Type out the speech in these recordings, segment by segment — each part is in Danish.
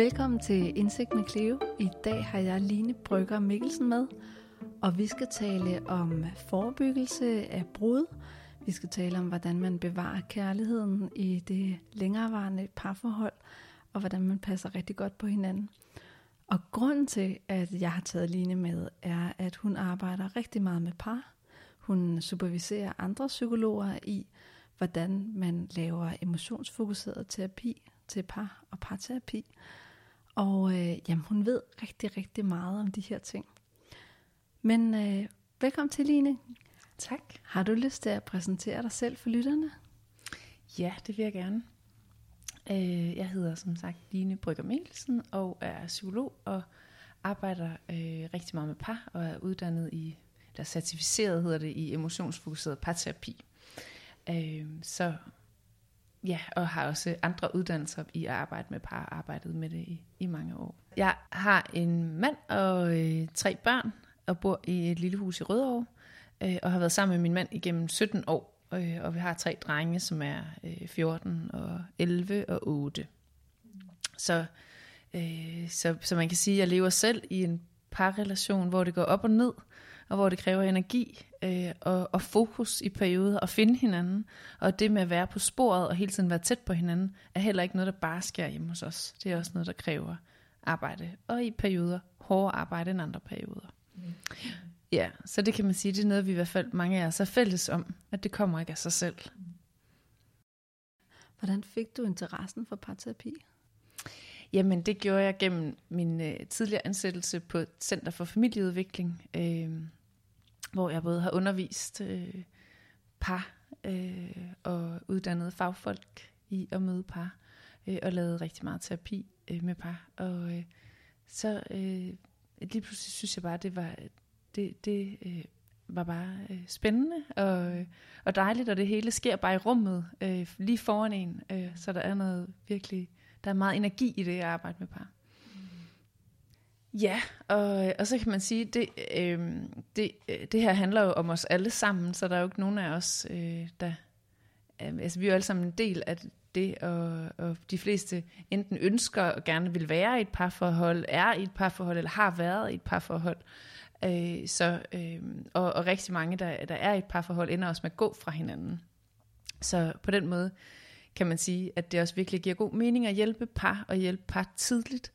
Velkommen til Indsigt med Cleo. I dag har jeg Line Brygger Mikkelsen med, og vi skal tale om forebyggelse af brud. Vi skal tale om, hvordan man bevarer kærligheden i det længerevarende parforhold, og hvordan man passer rigtig godt på hinanden. Og grunden til, at jeg har taget Line med, er, at hun arbejder rigtig meget med par. Hun superviserer andre psykologer i, hvordan man laver emotionsfokuseret terapi til par og parterapi. Og øh, jamen, hun ved rigtig, rigtig meget om de her ting. Men øh, velkommen til, Line. Tak. Har du lyst til at præsentere dig selv for lytterne? Ja, det vil jeg gerne. Øh, jeg hedder som sagt Line Brygger Mikkelsen og er psykolog og arbejder øh, rigtig meget med par og er uddannet i, eller certificeret hedder det, i emotionsfokuseret parterapi. Øh, så ja, og har også andre uddannelser i at arbejde med par og arbejdet med det i, i mange år. Jeg har en mand og øh, tre børn og bor i et lille hus i Rødovre øh, og har været sammen med min mand igennem 17 år. Øh, og vi har tre drenge, som er øh, 14 og 11 og 8. Så, øh, så, så man kan sige, at jeg lever selv i en parrelation, hvor det går op og ned, og hvor det kræver energi øh, og, og fokus i perioder, og finde hinanden. Og det med at være på sporet og hele tiden være tæt på hinanden, er heller ikke noget, der bare sker hjemme hos os. Det er også noget, der kræver arbejde, og i perioder hårdere arbejde end andre perioder. Mm. Ja, så det kan man sige, det er noget, vi i hvert fald mange af os er fælles om, at det kommer ikke af sig selv. Hvordan fik du interessen for parterapi? Jamen, det gjorde jeg gennem min øh, tidligere ansættelse på Center for Familieudvikling, øh, hvor jeg både har undervist øh, par øh, og uddannet fagfolk i at møde par, øh, og lavet rigtig meget terapi øh, med par. Og øh, så øh, lige pludselig synes jeg bare, det var det, det øh, var bare øh, spændende og, øh, og dejligt, og det hele sker bare i rummet øh, lige foran en, øh, så der er noget virkelig, der er meget energi i det at arbejde med par. Ja, og, og så kan man sige, det, øhm, øh, det, det her handler jo om os alle sammen, så der er jo ikke nogen af os, øh, der... Øh, altså, vi er jo alle sammen en del af det, og, og de fleste enten ønsker og gerne vil være i et parforhold, er i et parforhold, eller har været i et parforhold. Øh, så, øh, og, og rigtig mange, der, der er i et parforhold, ender også med at gå fra hinanden. Så på den måde kan man sige, at det også virkelig giver god mening at hjælpe par, og hjælpe par tidligt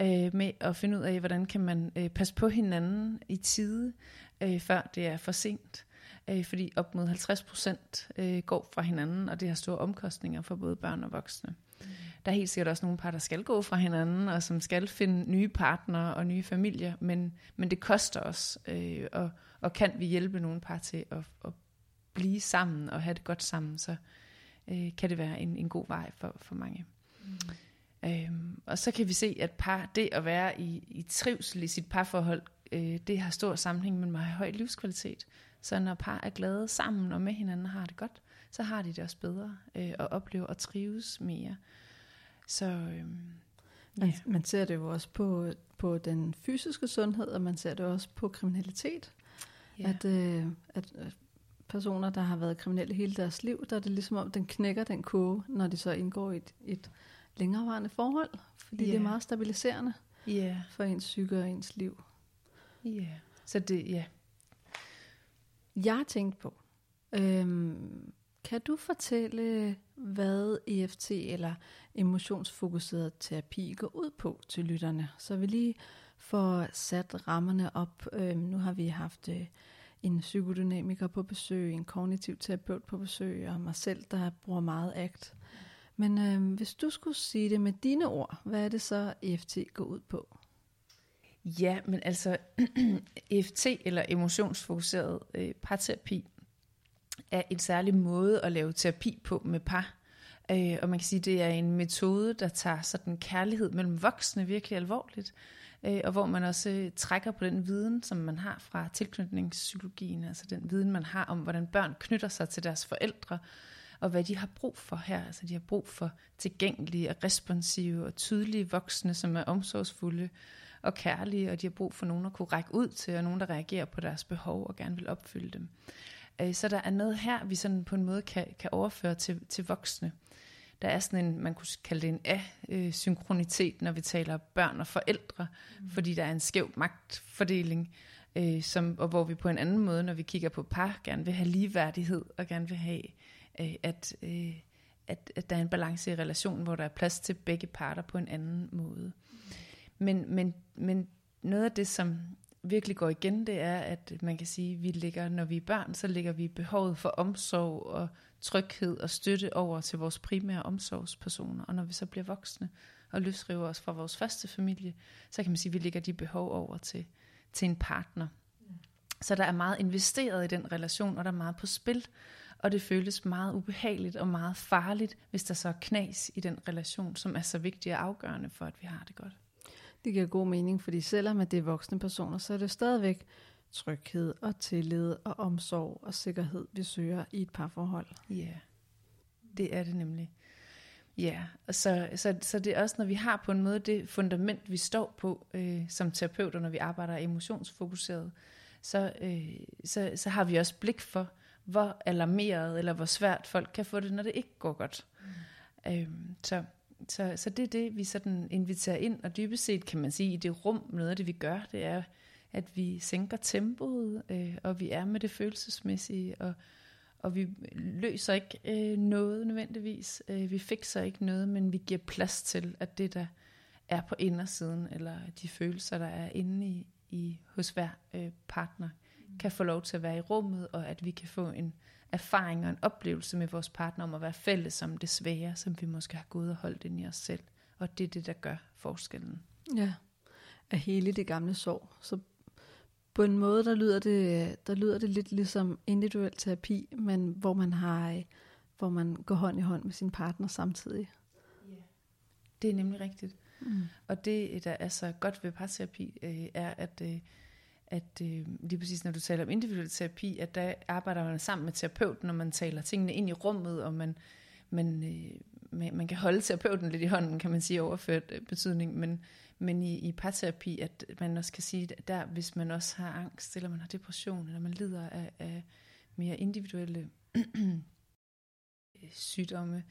øh, med at finde ud af, hvordan kan man øh, passe på hinanden i tide, øh, før det er for sent. Øh, fordi op mod 50 procent øh, går fra hinanden, og det har store omkostninger for både børn og voksne. Mm. Der er helt sikkert også nogle par, der skal gå fra hinanden, og som skal finde nye partnere og nye familier, men, men det koster os, øh, og, og kan vi hjælpe nogle par til at, at blive sammen og have det godt sammen, så øh, kan det være en, en god vej for, for mange. Mm. Øhm, og så kan vi se, at par, det at være i, i trivsel i sit parforhold, øh, det har stor sammenhæng med meget høj livskvalitet. Så når par er glade sammen og med hinanden har det godt, så har de det også bedre øh, og oplever at trives mere. Så øh, man, ja. man ser det jo også på, på den fysiske sundhed, og man ser det også på kriminalitet. Ja. At, øh, at personer, der har været kriminelle hele deres liv, der er det ligesom om, den knækker den koge, når de så indgår i et, et længerevarende forhold, fordi yeah. det er meget stabiliserende yeah. for ens psyke og ens liv. Ja, yeah. så det, ja. Jeg har tænkt på, øhm, kan du fortælle, hvad EFT eller emotionsfokuseret terapi går ud på til lytterne? Så vi lige får sat rammerne op. Øhm, nu har vi haft øh, en psykodynamiker på besøg, en kognitiv terapeut på besøg, og mig selv, der bruger meget ACT. Men øh, hvis du skulle sige det med dine ord, hvad er det så EFT går ud på? Ja, men altså EFT eller emotionsfokuseret øh, parterapi er en særlig måde at lave terapi på med par. Øh, og man kan sige, det er en metode, der tager sådan kærlighed mellem voksne virkelig alvorligt. Øh, og hvor man også øh, trækker på den viden, som man har fra tilknytningspsykologien, altså den viden, man har om, hvordan børn knytter sig til deres forældre, og hvad de har brug for her. Altså de har brug for tilgængelige og responsive og tydelige voksne, som er omsorgsfulde og kærlige, og de har brug for nogen at kunne række ud til, og nogen, der reagerer på deres behov og gerne vil opfylde dem. Øh, så der er noget her, vi sådan på en måde kan, kan overføre til, til voksne. der er sådan en, man kunne kalde det en asynkronitet, når vi taler børn og forældre, mm. fordi der er en skæv magtfordeling, øh, som, og hvor vi på en anden måde, når vi kigger på par, gerne vil have ligeværdighed, og gerne vil have, øh, at, øh, at, at der er en balance i relationen, hvor der er plads til begge parter på en anden måde. Men, men, men noget af det, som virkelig går igen, det er, at man kan sige, at vi ligger, når vi er børn, så ligger vi behovet for omsorg og tryghed og støtte over til vores primære omsorgspersoner. Og når vi så bliver voksne og løsriver os fra vores første familie, så kan man sige, at vi ligger de behov over til, til en partner. Så der er meget investeret i den relation, og der er meget på spil. Og det føles meget ubehageligt og meget farligt, hvis der så er knas i den relation, som er så vigtig og afgørende for, at vi har det godt. Det giver god mening, fordi selvom det er voksne personer, så er det stadigvæk tryghed og tillid og omsorg og sikkerhed, vi søger i et parforhold. Ja, yeah. det er det nemlig. Ja, og så, så, så det er også, når vi har på en måde det fundament, vi står på øh, som terapeuter, når vi arbejder emotionsfokuseret, så, øh, så, så har vi også blik for, hvor alarmeret eller hvor svært folk kan få det, når det ikke går godt. Mm. Øh, så, så, så det er det, vi sådan inviterer ind, og dybest set kan man sige, i det rum, noget af det vi gør, det er, at vi sænker tempoet, øh, og vi er med det følelsesmæssige, og, og vi løser ikke øh, noget nødvendigvis. Øh, vi fikser ikke noget, men vi giver plads til, at det, der er på indersiden, eller de følelser, der er inde i, i hos hver øh, partner, kan få lov til at være i rummet, og at vi kan få en erfaring og en oplevelse med vores partner om at være fælles om det svære, som vi måske har gået og holdt ind i os selv. Og det er det, der gør forskellen. Ja, at hele det gamle sorg. Så på en måde, der lyder det, der lyder det lidt ligesom individuel terapi, men hvor man har, hvor man går hånd i hånd med sin partner samtidig. Ja. Det er nemlig rigtigt. Mm. Og det, der er så godt ved parterapi, øh, er, at øh, at øh, lige præcis når du taler om individuel terapi, at der arbejder man sammen med terapeuten, når man taler tingene ind i rummet, og man, man, øh, man, man kan holde terapeuten lidt i hånden, kan man sige, overført øh, betydning, men, men i, i parterapi, at man også kan sige, at der, hvis man også har angst, eller man har depression, eller man lider af, af mere individuelle sygdomme,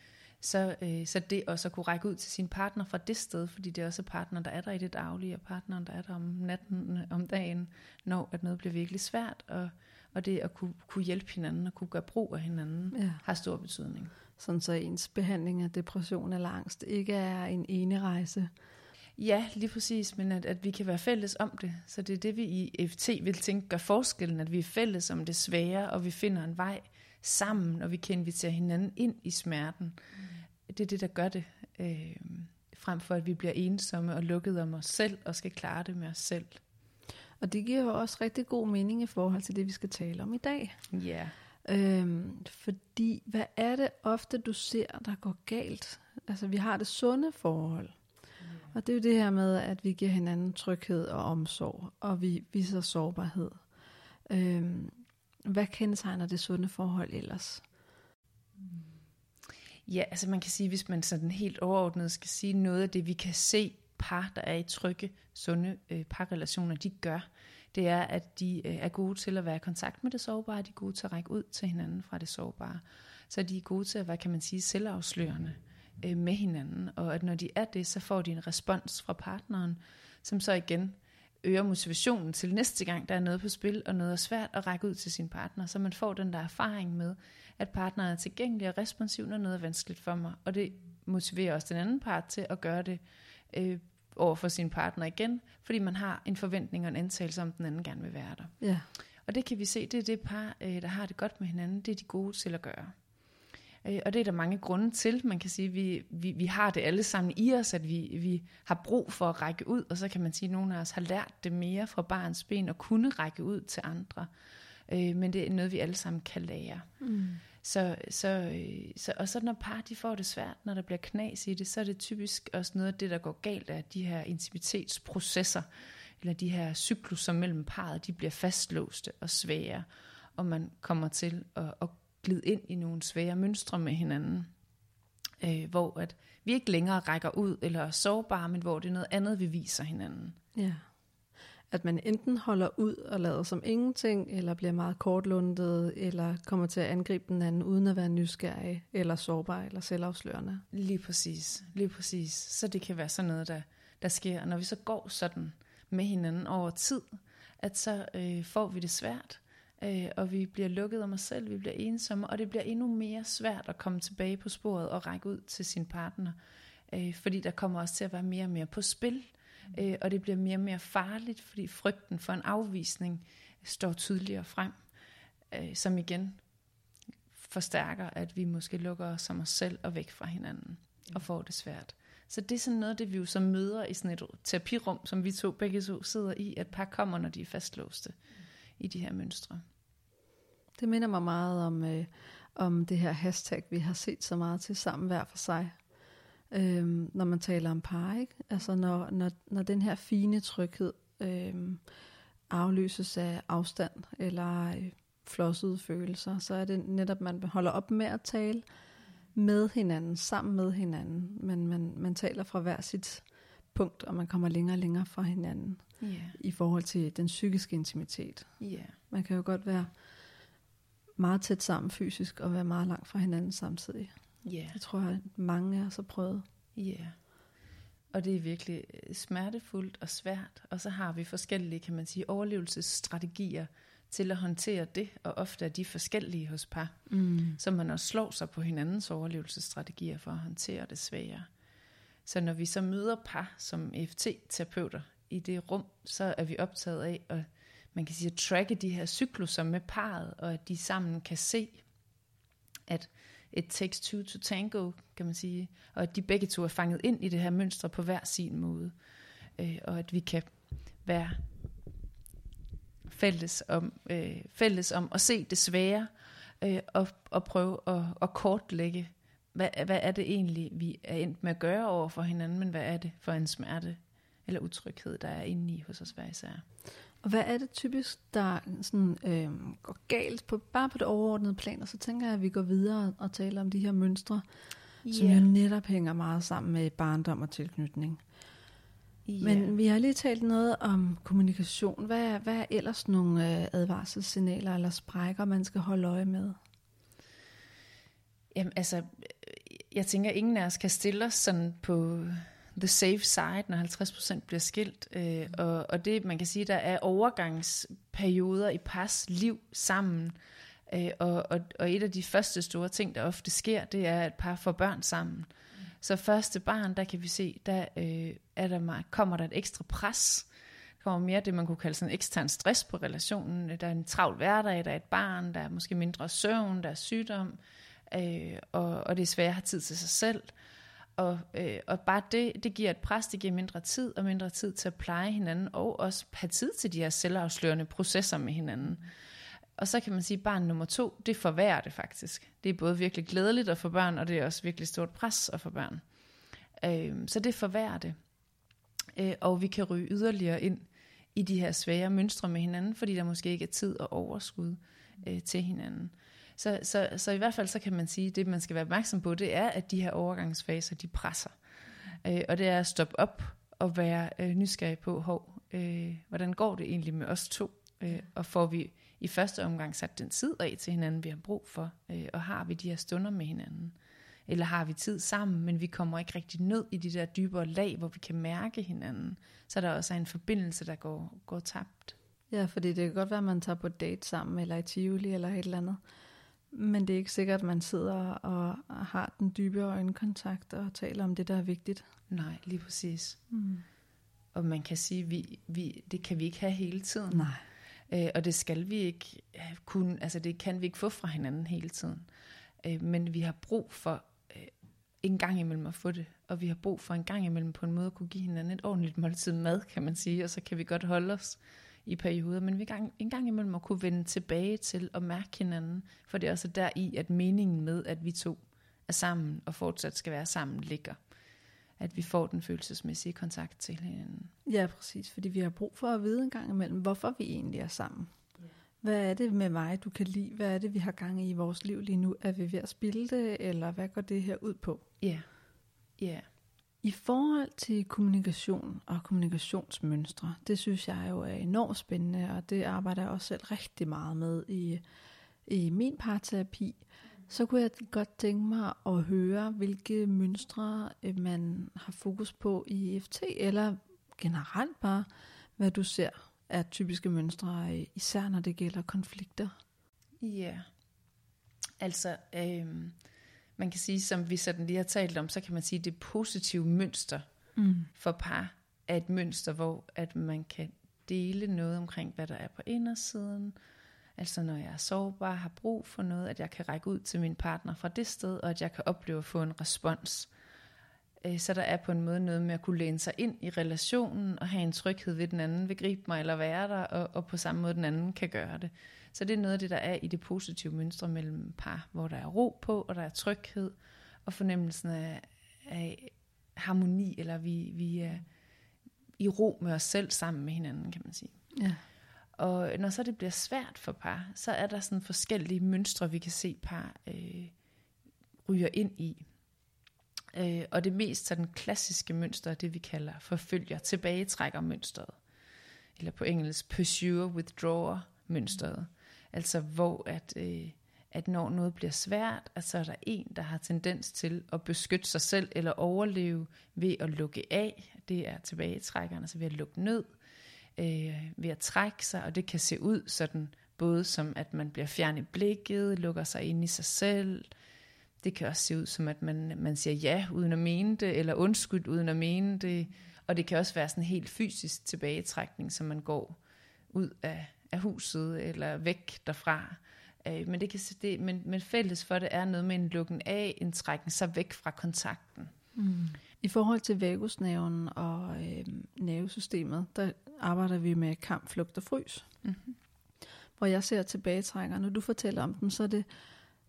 så, øh, så det også at kunne række ud til sin partner fra det sted, fordi det er også partner, der er der i det daglige, og partneren, der er der om natten, om dagen, når at noget bliver virkelig svært, og, og det at kunne, kunne hjælpe hinanden, og kunne gøre brug af hinanden, ja. har stor betydning. Sådan så ens behandling af depression eller angst ikke er en ene rejse. Ja, lige præcis, men at, at vi kan være fælles om det. Så det er det, vi i FT vil tænke gør forskellen, at vi er fælles om det svære, og vi finder en vej sammen, og vi kan invitere hinanden ind i smerten. Mm. Det er det, der gør det, øh, frem for at vi bliver ensomme og lukket om os selv, og skal klare det med os selv. Og det giver jo også rigtig god mening i forhold til det, vi skal tale om i dag. Ja. Øhm, fordi, hvad er det ofte, du ser, der går galt? Altså, vi har det sunde forhold. Mm. Og det er jo det her med, at vi giver hinanden tryghed og omsorg, og vi viser sårbarhed. Øhm, hvad kendetegner det sunde forhold ellers? Ja, altså man kan sige, hvis man sådan helt overordnet skal sige noget af det, vi kan se par, der er i trygge, sunde øh, parrelationer, de gør, det er, at de øh, er gode til at være i kontakt med det sårbare, de er gode til at række ud til hinanden fra det sårbare. Så de er gode til at være, kan man sige, selvafslørende øh, med hinanden, og at når de er det, så får de en respons fra partneren, som så igen øger motivationen til næste gang, der er noget på spil, og noget er svært at række ud til sin partner, så man får den der erfaring med, at partneren er tilgængelig og responsiv, når noget er vanskeligt for mig. Og det motiverer også den anden part til at gøre det øh, over for sin partner igen, fordi man har en forventning og en antagelse om, den anden gerne vil være der. Ja. Og det kan vi se, det er det par, øh, der har det godt med hinanden, det er de gode til at gøre. Øh, og det er der mange grunde til. Man kan sige, at vi, vi, vi har det alle sammen i os, at vi, vi har brug for at række ud, og så kan man sige, at nogle af os har lært det mere fra barns ben, og kunne række ud til andre. Øh, men det er noget, vi alle sammen kan lære. Mm. Så, så, øh, så, og så når par de får det svært, når der bliver knas i det, så er det typisk også noget af det, der går galt af de her intimitetsprocesser, eller de her cykluser mellem parret, de bliver fastlåste og svære, og man kommer til at, at glide ind i nogle svære mønstre med hinanden, øh, hvor at vi ikke længere rækker ud eller er sårbare, men hvor det er noget andet, vi viser hinanden. Ja. at man enten holder ud og lader som ingenting, eller bliver meget kortlundet, eller kommer til at angribe den anden, uden at være nysgerrig, eller sårbar, eller selvafslørende. Lige præcis, lige præcis. Så det kan være sådan noget, der, der sker. Når vi så går sådan med hinanden over tid, at så øh, får vi det svært, øh, og vi bliver lukket om os selv, vi bliver ensomme, og det bliver endnu mere svært at komme tilbage på sporet og række ud til sin partner, øh, fordi der kommer også til at være mere og mere på spil, øh, og det bliver mere og mere farligt, fordi frygten for en afvisning står tydeligere frem, øh, som igen forstærker, at vi måske lukker os som os selv og væk fra hinanden, og får det svært. Så det er sådan noget, det vi jo så møder i sådan et terapirum, som vi to begge to sidder i, at par kommer, når de er fastlåste i de her mønstre. Det minder mig meget om, øh, om det her hashtag, vi har set så meget til sammen hver for sig. Øhm, når man taler om par, ikke? Altså når, når, når den her fine tryghed øhm, afløses af afstand eller øh, flossede følelser, så er det netop, man holder op med at tale med hinanden, sammen med hinanden, men man, man taler fra hver sit punkt, og man kommer længere og længere fra hinanden Yeah. i forhold til den psykiske intimitet. Yeah. Man kan jo godt være meget tæt sammen fysisk og være meget langt fra hinanden samtidig. Yeah. Det tror jeg, at mange af os har prøvet. Ja. Og det er virkelig øh, smertefuldt og svært. Og så har vi forskellige, kan man sige, overlevelsesstrategier til at håndtere det, og ofte er de forskellige hos par. Mm. Så man også slår sig på hinandens overlevelsesstrategier for at håndtere det svære. Så når vi så møder par som EFT-terapeuter i det rum, så er vi optaget af at man kan sige, at tracke de her cykluser med parret, og at de sammen kan se, at et takes two to tango, kan man sige, og at de begge to er fanget ind i det her mønster på hver sin måde, øh, og at vi kan være fælles om, øh, fælles om at se det svære, øh, og, og prøve at, at kortlægge, hvad, hvad er det egentlig, vi er endt med at gøre over for hinanden, men hvad er det for en smerte eller utryghed, der er inde i hos os hver især. Og hvad er det typisk, der sådan, øh, går galt, på, bare på det overordnede plan, og så tænker jeg, at vi går videre og taler om de her mønstre, yeah. som jo netop hænger meget sammen med barndom og tilknytning. Yeah. Men vi har lige talt noget om kommunikation. Hvad er, hvad er ellers nogle øh, advarselssignaler eller sprækker, man skal holde øje med? Jamen altså, jeg tænker, at ingen af os kan stille os sådan på the safe side, når 50% bliver skilt. Øh, og, og det, man kan sige, der er overgangsperioder i pars liv sammen. Øh, og, og, og et af de første store ting, der ofte sker, det er, at par får børn sammen. Så første barn, der kan vi se, der, øh, er der, kommer der et ekstra pres. Der kommer mere det, man kunne kalde sådan ekstern stress på relationen. Der er en travl hverdag, der er et barn, der er måske mindre søvn, der er sygdom, øh, øh, og, og det har tid til sig selv. Og, øh, og bare det, det giver et pres, det giver mindre tid og mindre tid til at pleje hinanden, og også have tid til de her selvafslørende processer med hinanden. Og så kan man sige, at barn nummer to, det forværrer det faktisk. Det er både virkelig glædeligt at få børn, og det er også virkelig stort pres at få børn. Øh, så det forværrer det. Øh, og vi kan ryge yderligere ind i de her svære mønstre med hinanden, fordi der måske ikke er tid og overskud øh, til hinanden. Så, så, så i hvert fald så kan man sige, at det man skal være opmærksom på, det er, at de her overgangsfaser, de presser. Øh, og det er at stoppe op og være øh, nysgerrig på, hov, øh, hvordan går det egentlig med os to? Øh, og får vi i første omgang sat den tid af til hinanden, vi har brug for? Øh, og har vi de her stunder med hinanden? Eller har vi tid sammen, men vi kommer ikke rigtig ned i de der dybere lag, hvor vi kan mærke hinanden? Så der også er en forbindelse, der går, går tabt. Ja, fordi det kan godt være, at man tager på date sammen, eller i Tivoli, eller et eller andet. Men det er ikke sikkert, at man sidder og har den dybe øjenkontakt og taler om det, der er vigtigt. Nej, lige præcis. Mm. Og man kan sige, at vi, vi, det kan vi ikke have hele tiden. Nej. Øh, og det skal vi ikke kunne, altså det kan vi ikke få fra hinanden hele tiden. Øh, men vi har brug for øh, en gang imellem at få det, og vi har brug for en gang imellem på en måde at kunne give hinanden et ordentligt måltid mad, kan man sige, og så kan vi godt holde os i perioder, men vi gang, en gang imellem at kunne vende tilbage til at mærke hinanden, for det er også der i, at meningen med, at vi to er sammen og fortsat skal være sammen, ligger. At vi får den følelsesmæssige kontakt til hinanden. Ja, præcis, fordi vi har brug for at vide en gang imellem, hvorfor vi egentlig er sammen. Hvad er det med mig, du kan lide? Hvad er det, vi har gang i i vores liv lige nu? Er vi ved at spille det, eller hvad går det her ud på? Ja, yeah. ja. Yeah. I forhold til kommunikation og kommunikationsmønstre, det synes jeg jo er enormt spændende, og det arbejder jeg også selv rigtig meget med i, i min parterapi. Så kunne jeg godt tænke mig at høre, hvilke mønstre øh, man har fokus på i EFT, eller generelt bare, hvad du ser er typiske mønstre, øh, især når det gælder konflikter. Ja, altså øh, man kan sige, som vi sådan lige har talt om, så kan man sige, at det positive mønster mm. for par er et mønster, hvor at man kan dele noget omkring, hvad der er på indersiden. Altså når jeg er sårbar, har brug for noget, at jeg kan række ud til min partner fra det sted, og at jeg kan opleve at få en respons. Øh, så der er på en måde noget med at kunne læne sig ind i relationen, og have en tryghed ved, den anden vil gribe mig eller være der, og, og på samme måde den anden kan gøre det. Så det er noget af det, der er i det positive mønstre mellem par, hvor der er ro på, og der er tryghed, og fornemmelsen af, af harmoni, eller vi, vi er i ro med os selv sammen med hinanden, kan man sige. Ja. Og når så det bliver svært for par, så er der sådan forskellige mønstre, vi kan se par øh, ryger ind i. Øh, og det mest sådan klassiske mønster er det, vi kalder forfølger tilbagetrækker mønstret. Eller på engelsk pursuer withdrawer mønstret. Altså hvor at, øh, at når noget bliver svært, at så er der en, der har tendens til at beskytte sig selv eller overleve ved at lukke af. Det er tilbagetrækkerne, altså ved at lukke ned, øh, ved at trække sig, og det kan se ud sådan både som at man bliver fjern i blikket, lukker sig ind i sig selv. Det kan også se ud som at man, man siger ja uden at mene det, eller undskyld uden at mene det. Og det kan også være sådan en helt fysisk tilbagetrækning, som man går ud af, af huset eller væk derfra. Øh, men, det kan, det, men, men fælles for det er noget med en lukken af, en trækken sig væk fra kontakten. Mm. I forhold til vagusnerven og øh, nervesystemet, der arbejder vi med kamp, flugt og frys. Mm-hmm. Hvor jeg ser tilbagetrækker, når du fortæller om dem, så, er det,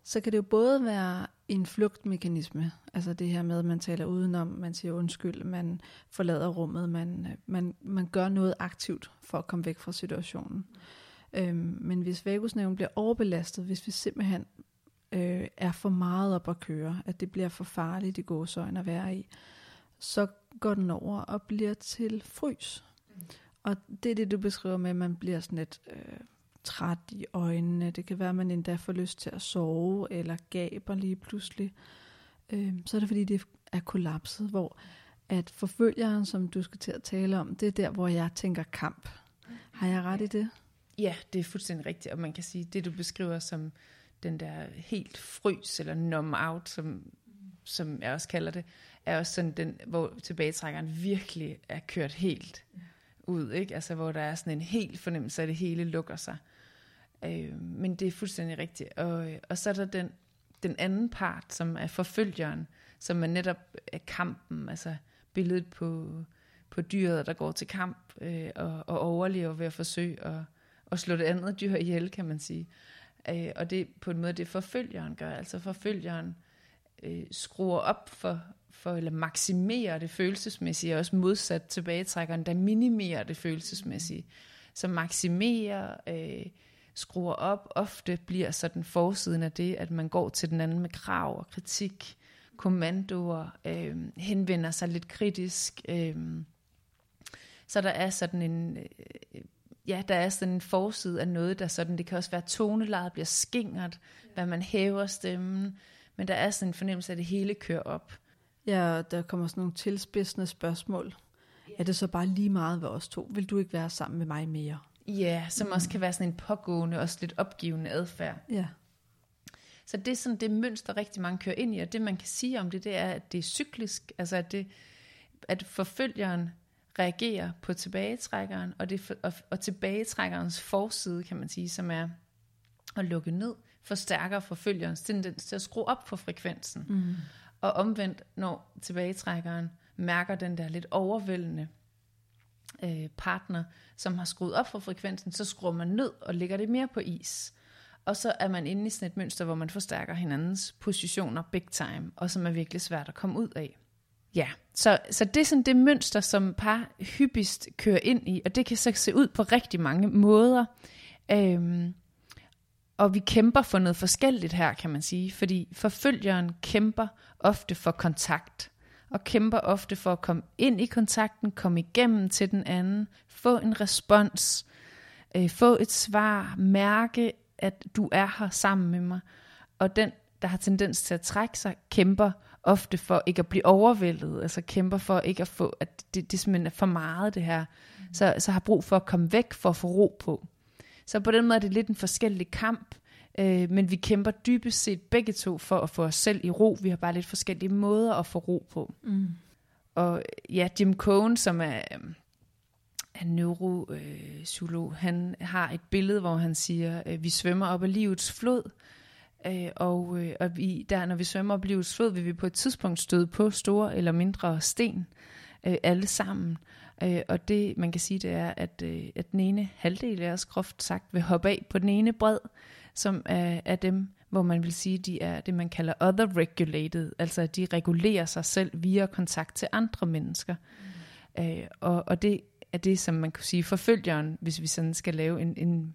så kan det jo både være en flugtmekanisme, altså det her med, at man taler udenom, man siger undskyld, man forlader rummet, man, man, man gør noget aktivt for at komme væk fra situationen. Øhm, men hvis vagusnerven bliver overbelastet, hvis vi simpelthen øh, er for meget op at køre, at det bliver for farligt i gåsøjne at være i, så går den over og bliver til frys. Mm. Og det er det, du beskriver med, at man bliver sådan lidt øh, træt i øjnene. Det kan være, at man endda får lyst til at sove, eller gaber lige pludselig. Øh, så er det fordi, det er kollapset, hvor at forfølgeren, som du skal til at tale om, det er der, hvor jeg tænker kamp. Har jeg ret i det? Ja, det er fuldstændig rigtigt, og man kan sige, det du beskriver som den der helt frys, eller numb out, som, som jeg også kalder det, er også sådan den, hvor tilbagetrækkeren virkelig er kørt helt ud, ikke? Altså hvor der er sådan en helt fornemmelse af, at det hele lukker sig. Øh, men det er fuldstændig rigtigt. Og, øh, og så er der den, den anden part, som er forfølgeren, som er netop er kampen, altså billedet på, på dyret, der går til kamp øh, og, og overlever ved at forsøge at, at slå det andet dyr ihjel, kan man sige. Øh, og det på en måde, det forfølgeren gør. Altså forfølgeren øh, skruer op for, for, eller maksimerer det følelsesmæssige, og også modsat tilbagetrækkeren, der minimerer det følelsesmæssige. Så maksimerer, øh, skruer op, ofte bliver sådan forsiden af det, at man går til den anden med krav og kritik, kommandoer, øh, henvender sig lidt kritisk. Øh, så der er sådan en, øh, ja, der er sådan en forside af noget, der sådan, det kan også være tonelejet bliver skingert, hvad man hæver stemmen, men der er sådan en fornemmelse af, at det hele kører op. Ja, der kommer sådan nogle tilspidsende spørgsmål. Er det så bare lige meget ved os to? Vil du ikke være sammen med mig mere? Ja, som mm. også kan være sådan en pågående, og lidt opgivende adfærd. Ja. Så det er sådan det mønster, rigtig mange kører ind i, og det man kan sige om det, det er, at det er cyklisk, altså at, det, at forfølgeren reagerer på tilbagetrækkeren, og, det, og, og tilbagetrækkerens forside, kan man sige, som er at lukke ned, forstærker forfølgerens tendens til at skrue op for frekvensen. Mm. Og omvendt, når tilbagetrækkeren mærker den der lidt overvældende øh, partner, som har skruet op for frekvensen, så skruer man ned og lægger det mere på is. Og så er man inde i sådan et mønster, hvor man forstærker hinandens positioner big time, og som er virkelig svært at komme ud af. Ja, så, så det er sådan det mønster, som par hyppigst kører ind i, og det kan så se ud på rigtig mange måder. Øhm, og vi kæmper for noget forskelligt her, kan man sige, fordi forfølgeren kæmper ofte for kontakt, og kæmper ofte for at komme ind i kontakten, komme igennem til den anden, få en respons, øh, få et svar, mærke, at du er her sammen med mig. Og den, der har tendens til at trække sig, kæmper ofte for ikke at blive overvældet, altså kæmper for ikke at få, at det, det simpelthen er for meget det her, mm. så, så har brug for at komme væk for at få ro på. Så på den måde er det lidt en forskellig kamp, øh, men vi kæmper dybest set begge to for at få os selv i ro. Vi har bare lidt forskellige måder at få ro på. Mm. Og ja, Jim Cohn, som er, er neuropsykolog, han har et billede, hvor han siger, at vi svømmer op ad livets flod, Øh, og, øh, og vi, der, når vi svømmer op livets flod, vil vi på et tidspunkt støde på store eller mindre sten, øh, alle sammen. Øh, og det, man kan sige, det er, at, øh, at den ene halvdel af os groft sagt vil hoppe af på den ene bred, som er, er dem, hvor man vil sige, de er det, man kalder other regulated, altså at de regulerer sig selv via kontakt til andre mennesker. Mm. Øh, og, og det er det, som man kan sige, forfølgeren, hvis vi sådan skal lave en, en,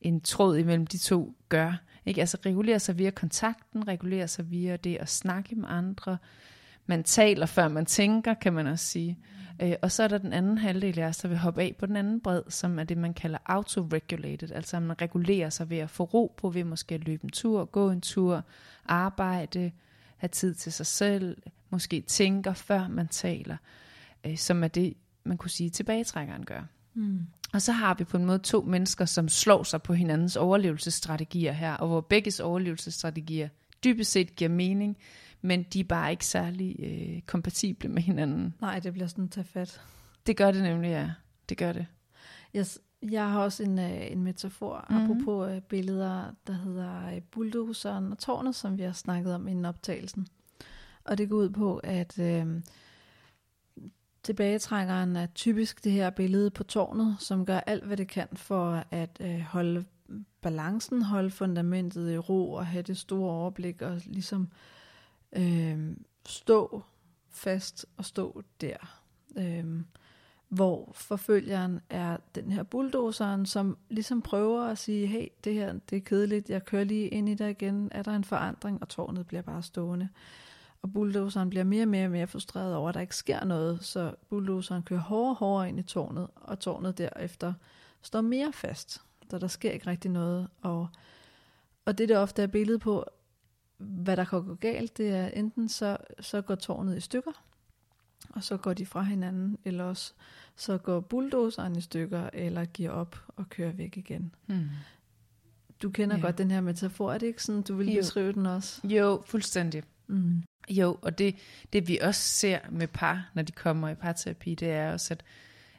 en tråd imellem de to, gør. Ikke? Altså regulere sig via kontakten, regulere sig via det at snakke med andre. Man taler, før man tænker, kan man også sige. Øh, og så er der den anden halvdel af os, der vil hoppe af på den anden bred, som er det, man kalder autoregulated. Altså man regulerer sig ved at få ro på, ved måske at løbe en tur, gå en tur, arbejde, have tid til sig selv, måske tænker, før man taler, øh, som er det, man kunne sige, tilbagetrækkeren gør. Mm. Og så har vi på en måde to mennesker, som slår sig på hinandens overlevelsesstrategier her, og hvor begges overlevelsesstrategier dybest set giver mening, men de er bare ikke særlig øh, kompatible med hinanden. Nej, det bliver sådan at tage fat. Det gør det nemlig, ja. Det gør det. Yes. Jeg har også en, øh, en metafor, mm-hmm. apropos øh, billeder, der hedder øh, bulldozeren og tårnet, som vi har snakket om inden optagelsen. Og det går ud på, at øh, Tilbagetrækkeren er typisk det her billede på tårnet, som gør alt, hvad det kan for at øh, holde balancen, holde fundamentet i ro og have det store overblik og ligesom øh, Øhm, stå fast og stå der. Øh, hvor forfølgeren er den her bulldozeren, som ligesom prøver at sige, hey, det her det er kedeligt, jeg kører lige ind i dig igen, er der en forandring, og tårnet bliver bare stående. Og bulldozeren bliver mere og mere og mere frustreret over, at der ikke sker noget, så bulldozeren kører hårdere og hårdere ind i tårnet, og tårnet derefter står mere fast, så der sker ikke rigtig noget. Og, og det, der ofte er billedet på, hvad der kan gå galt, det er enten så, så går tårnet i stykker, og så går de fra hinanden, eller også så går bulldozeren i stykker, eller giver op og kører væk igen. Hmm. Du kender ja. godt den her metafor, er det ikke sådan, du vil jo. beskrive den også? Jo, fuldstændig. Mm. Jo, og det, det vi også ser med par, når de kommer i parterapi, det er også, at,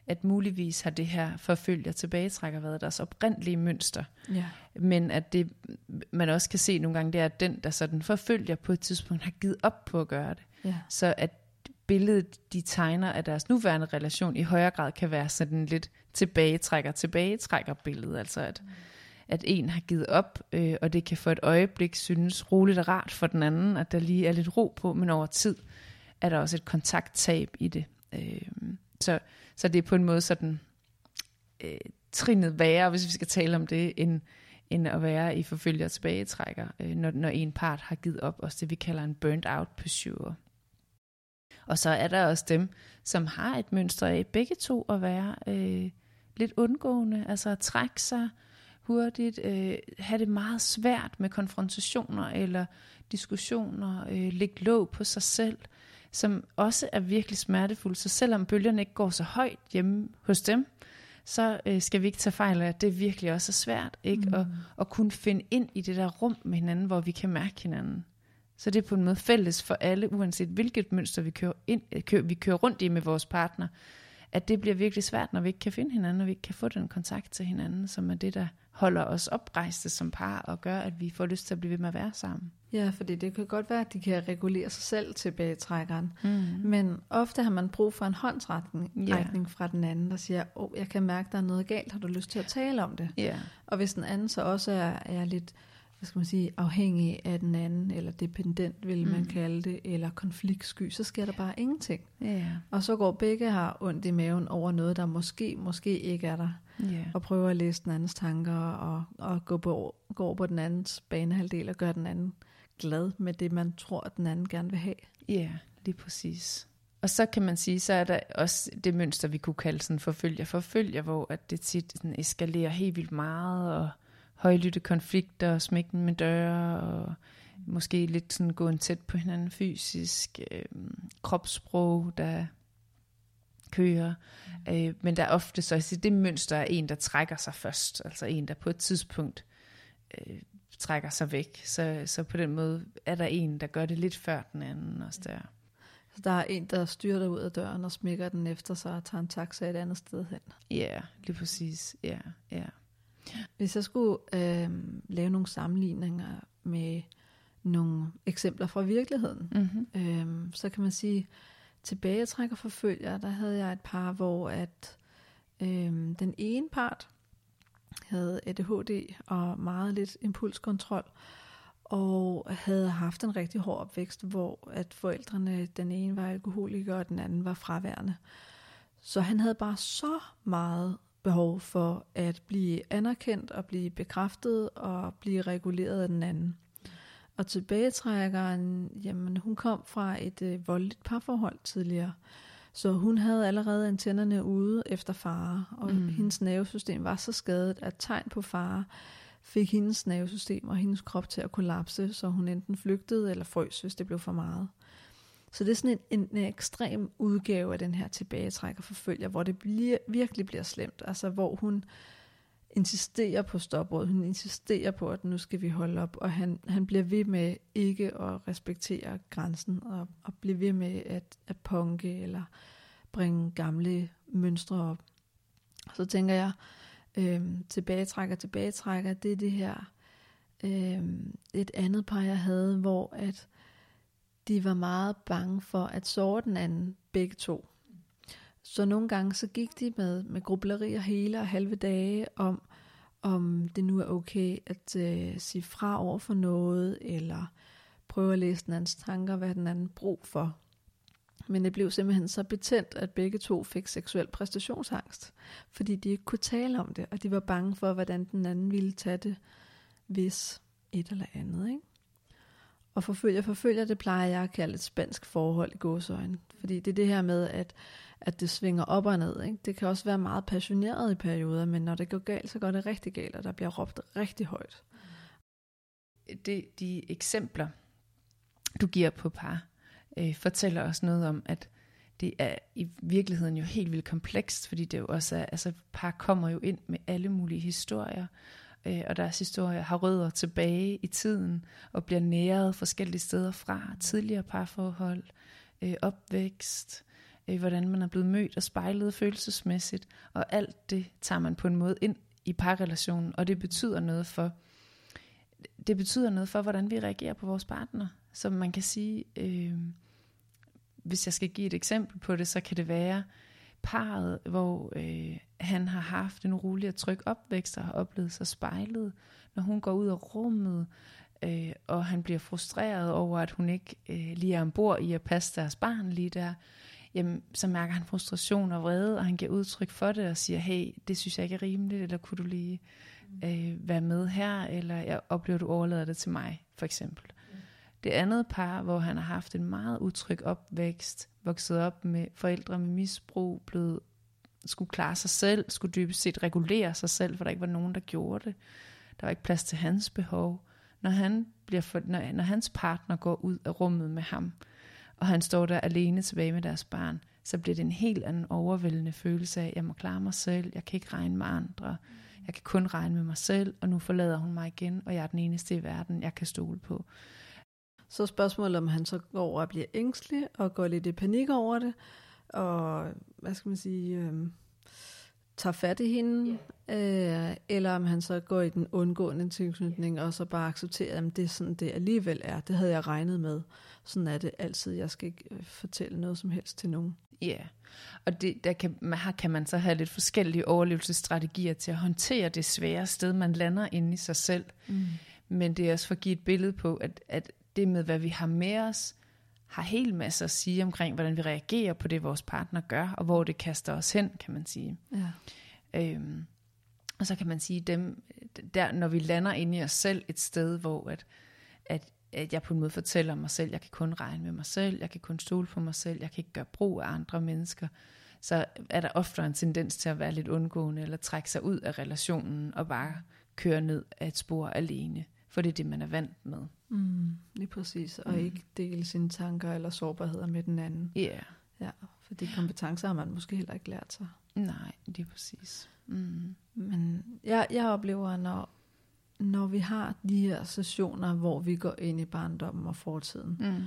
at muligvis har det her forfølger tilbagetrækker været deres oprindelige mønster. Ja. Men at det, man også kan se nogle gange, det er, at den, der sådan forfølger på et tidspunkt, har givet op på at gøre det. Ja. Så at billedet, de tegner af deres nuværende relation, i højere grad kan være sådan lidt tilbagetrækker, tilbagetrækker billede. Altså at, mm at en har givet op, øh, og det kan for et øjeblik synes roligt og rart for den anden, at der lige er lidt ro på, men over tid er der også et kontakttab i det. Øh, så, så det er på en måde sådan øh, trinnet værre, hvis vi skal tale om det, end, end at være i forfølger og tilbagetrækker, øh, når, når en part har givet op, også det vi kalder en burnt out pursuer. Og så er der også dem, som har et mønster af begge to at være øh, lidt undgående, altså at trække sig, hurtigt, øh, have det meget svært med konfrontationer eller diskussioner, øh, lægge låg på sig selv, som også er virkelig smertefuldt. Så selvom bølgerne ikke går så højt hjemme hos dem, så øh, skal vi ikke tage fejl af, at det virkelig også er svært ikke? Mm. At, at kunne finde ind i det der rum med hinanden, hvor vi kan mærke hinanden. Så det er på en måde fælles for alle, uanset hvilket mønster vi kører, ind, kører, vi kører rundt i med vores partner, at det bliver virkelig svært, når vi ikke kan finde hinanden, og vi ikke kan få den kontakt til hinanden, som er det, der holder os oprejste som par og gør, at vi får lyst til at blive ved med at være sammen. Ja, fordi det kan godt være, at de kan regulere sig selv til bagtrækkeren. Mm. Men ofte har man brug for en håndsretning yeah. fra den anden, der siger, åh, oh, jeg kan mærke, der er noget galt, har du lyst til at tale om det? Yeah. Og hvis den anden så også er, er lidt hvad skal man sige, afhængig af den anden, eller dependent vil man mm. kalde det, eller konfliktsky, så sker der bare ingenting. Yeah. Og så går begge har ondt i maven over noget, der måske, måske ikke er der. Yeah. Og prøver at læse den andens tanker, og, og gå, på, gå på den andens banehalvdel, og gøre den anden glad med det, man tror, at den anden gerne vil have. Ja, lige præcis. Og så kan man sige, så er der også det mønster, vi kunne kalde sådan forfølger forfølger, hvor at det tit sådan eskalerer helt vildt meget, og højlytte konflikter, og smækken med døre, og måske lidt sådan gåen tæt på hinanden fysisk, øh, kropssprog, der kører. Mm. Øh, men der er ofte så, altså det mønster er en, der trækker sig først, altså en, der på et tidspunkt øh, trækker sig væk. Så, så på den måde er der en, der gør det lidt før den anden også der. Så der er en, der styrer ud af døren og smækker den efter sig og tager en taxa et andet sted hen. Ja, yeah, lige præcis. Ja, yeah, ja. Yeah. Hvis jeg skulle øh, lave nogle sammenligninger med nogle eksempler fra virkeligheden, mm-hmm. øh, så kan man sige, tilbagetræk og forfølger, der havde jeg et par, hvor at øh, den ene part havde ADHD og meget lidt impulskontrol, og havde haft en rigtig hård opvækst, hvor at forældrene, den ene var alkoholiker, og den anden var fraværende. Så han havde bare så meget behov for at blive anerkendt og blive bekræftet og blive reguleret af den anden. Og tilbagetrækkeren, jamen hun kom fra et øh, voldeligt parforhold tidligere, så hun havde allerede antennerne ude efter fare, og mm. hendes nervesystem var så skadet, at tegn på fare fik hendes nervesystem og hendes krop til at kollapse, så hun enten flygtede eller frøs, hvis det blev for meget. Så det er sådan en, en, ekstrem udgave af den her tilbagetrækker forfølger, hvor det bliver, virkelig bliver slemt. Altså hvor hun insisterer på stopråd, hun insisterer på, at nu skal vi holde op, og han, han bliver ved med ikke at respektere grænsen, og, og bliver ved med at, at punke, eller bringe gamle mønstre op. Så tænker jeg, øh, tilbagetrækker, tilbagetrækker, det er det her, øh, et andet par, jeg havde, hvor at de var meget bange for at såre den anden, begge to. Så nogle gange så gik de med, med grublerier hele og halve dage om, om det nu er okay at øh, sige fra over for noget, eller prøve at læse den andens tanker, hvad den anden brug for. Men det blev simpelthen så betændt, at begge to fik seksuel præstationsangst, fordi de ikke kunne tale om det, og de var bange for, hvordan den anden ville tage det, hvis et eller andet. Ikke? Og forfølger, forfølger, det plejer jeg at kalde et spansk forhold i gåsøjne. Fordi det er det her med, at, at det svinger op og ned. Ikke? Det kan også være meget passioneret i perioder, men når det går galt, så går det rigtig galt, og der bliver råbt rigtig højt. Det, de eksempler, du giver på par, øh, fortæller os noget om, at det er i virkeligheden jo helt vildt komplekst, fordi det jo også er, altså par kommer jo ind med alle mulige historier, øh, og deres historie har rødder tilbage i tiden, og bliver næret forskellige steder fra, tidligere parforhold, øh, opvækst, øh, hvordan man er blevet mødt og spejlet følelsesmæssigt, og alt det tager man på en måde ind i parrelationen, og det betyder noget for, det betyder noget for, hvordan vi reagerer på vores partner. Så man kan sige, øh, hvis jeg skal give et eksempel på det, så kan det være parret, hvor øh, han har haft en rolig og tryg opvækst og har oplevet sig spejlet, når hun går ud af rummet, øh, og han bliver frustreret over, at hun ikke øh, lige er ombord i at passe deres barn lige der, jamen, så mærker han frustration og vrede, og han giver udtryk for det og siger, hey, det synes jeg ikke er rimeligt, eller kunne du lige øh, være med her, eller jeg oplever, du overlader det til mig, for eksempel. Det andet par, hvor han har haft en meget utryg opvækst, vokset op med forældre med misbrug, blevet, skulle klare sig selv, skulle dybest set regulere sig selv, for der ikke var nogen, der gjorde det. Der var ikke plads til hans behov. Når, han bliver for, når, når hans partner går ud af rummet med ham, og han står der alene tilbage med deres barn, så bliver det en helt anden overvældende følelse af, jeg må klare mig selv, jeg kan ikke regne med andre, jeg kan kun regne med mig selv, og nu forlader hun mig igen, og jeg er den eneste i verden, jeg kan stole på. Så spørgsmålet om han så går over og bliver ængstelig og går lidt i panik over det, og hvad skal man sige, øh, tager fat i hende, yeah. øh, eller om han så går i den undgående tilknytning og så bare accepterer, at det er sådan, det alligevel er. Det havde jeg regnet med. Sådan er det altid. Jeg skal ikke øh, fortælle noget som helst til nogen. Ja, yeah. og det, der kan, man, her kan man så have lidt forskellige overlevelsesstrategier til at håndtere det svære sted, man lander inde i sig selv. Mm. Men det er også for at give et billede på, at, at det med, hvad vi har med os, har helt masse at sige omkring, hvordan vi reagerer på det, vores partner gør, og hvor det kaster os hen, kan man sige. Ja. Øhm, og så kan man sige, dem, der, når vi lander ind i os selv et sted, hvor at, at at jeg på en måde fortæller mig selv, jeg kan kun regne med mig selv, jeg kan kun stole på mig selv, jeg kan ikke gøre brug af andre mennesker, så er der ofte en tendens til at være lidt undgående, eller trække sig ud af relationen, og bare køre ned af et spor alene, for det er det, man er vant med. Mm, lige præcis, og mm. ikke dele sine tanker eller sårbarheder med den anden. Ja. Yeah. Ja, for de kompetencer har man måske heller ikke lært sig. Nej, det er præcis. Mm. Men jeg, jeg oplever, når, når vi har de her sessioner, hvor vi går ind i barndommen og fortiden, Mm.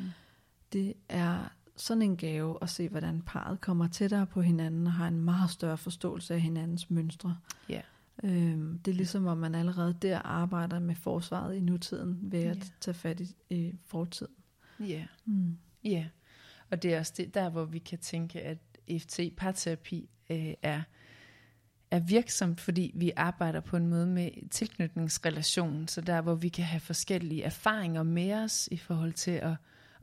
det er sådan en gave at se, hvordan parret kommer tættere på hinanden og har en meget større forståelse af hinandens mønstre. Ja. Øhm, det er ligesom, om man allerede der arbejder med forsvaret i nutiden ved at Ja. tage fat i, i fortiden. Ja. Mm. Ja, og det er også det, der, hvor vi kan tænke, at EFT parterapi øh, er, er virksomt, fordi vi arbejder på en måde med tilknytningsrelationen, så der, hvor vi kan have forskellige erfaringer med os i forhold til at,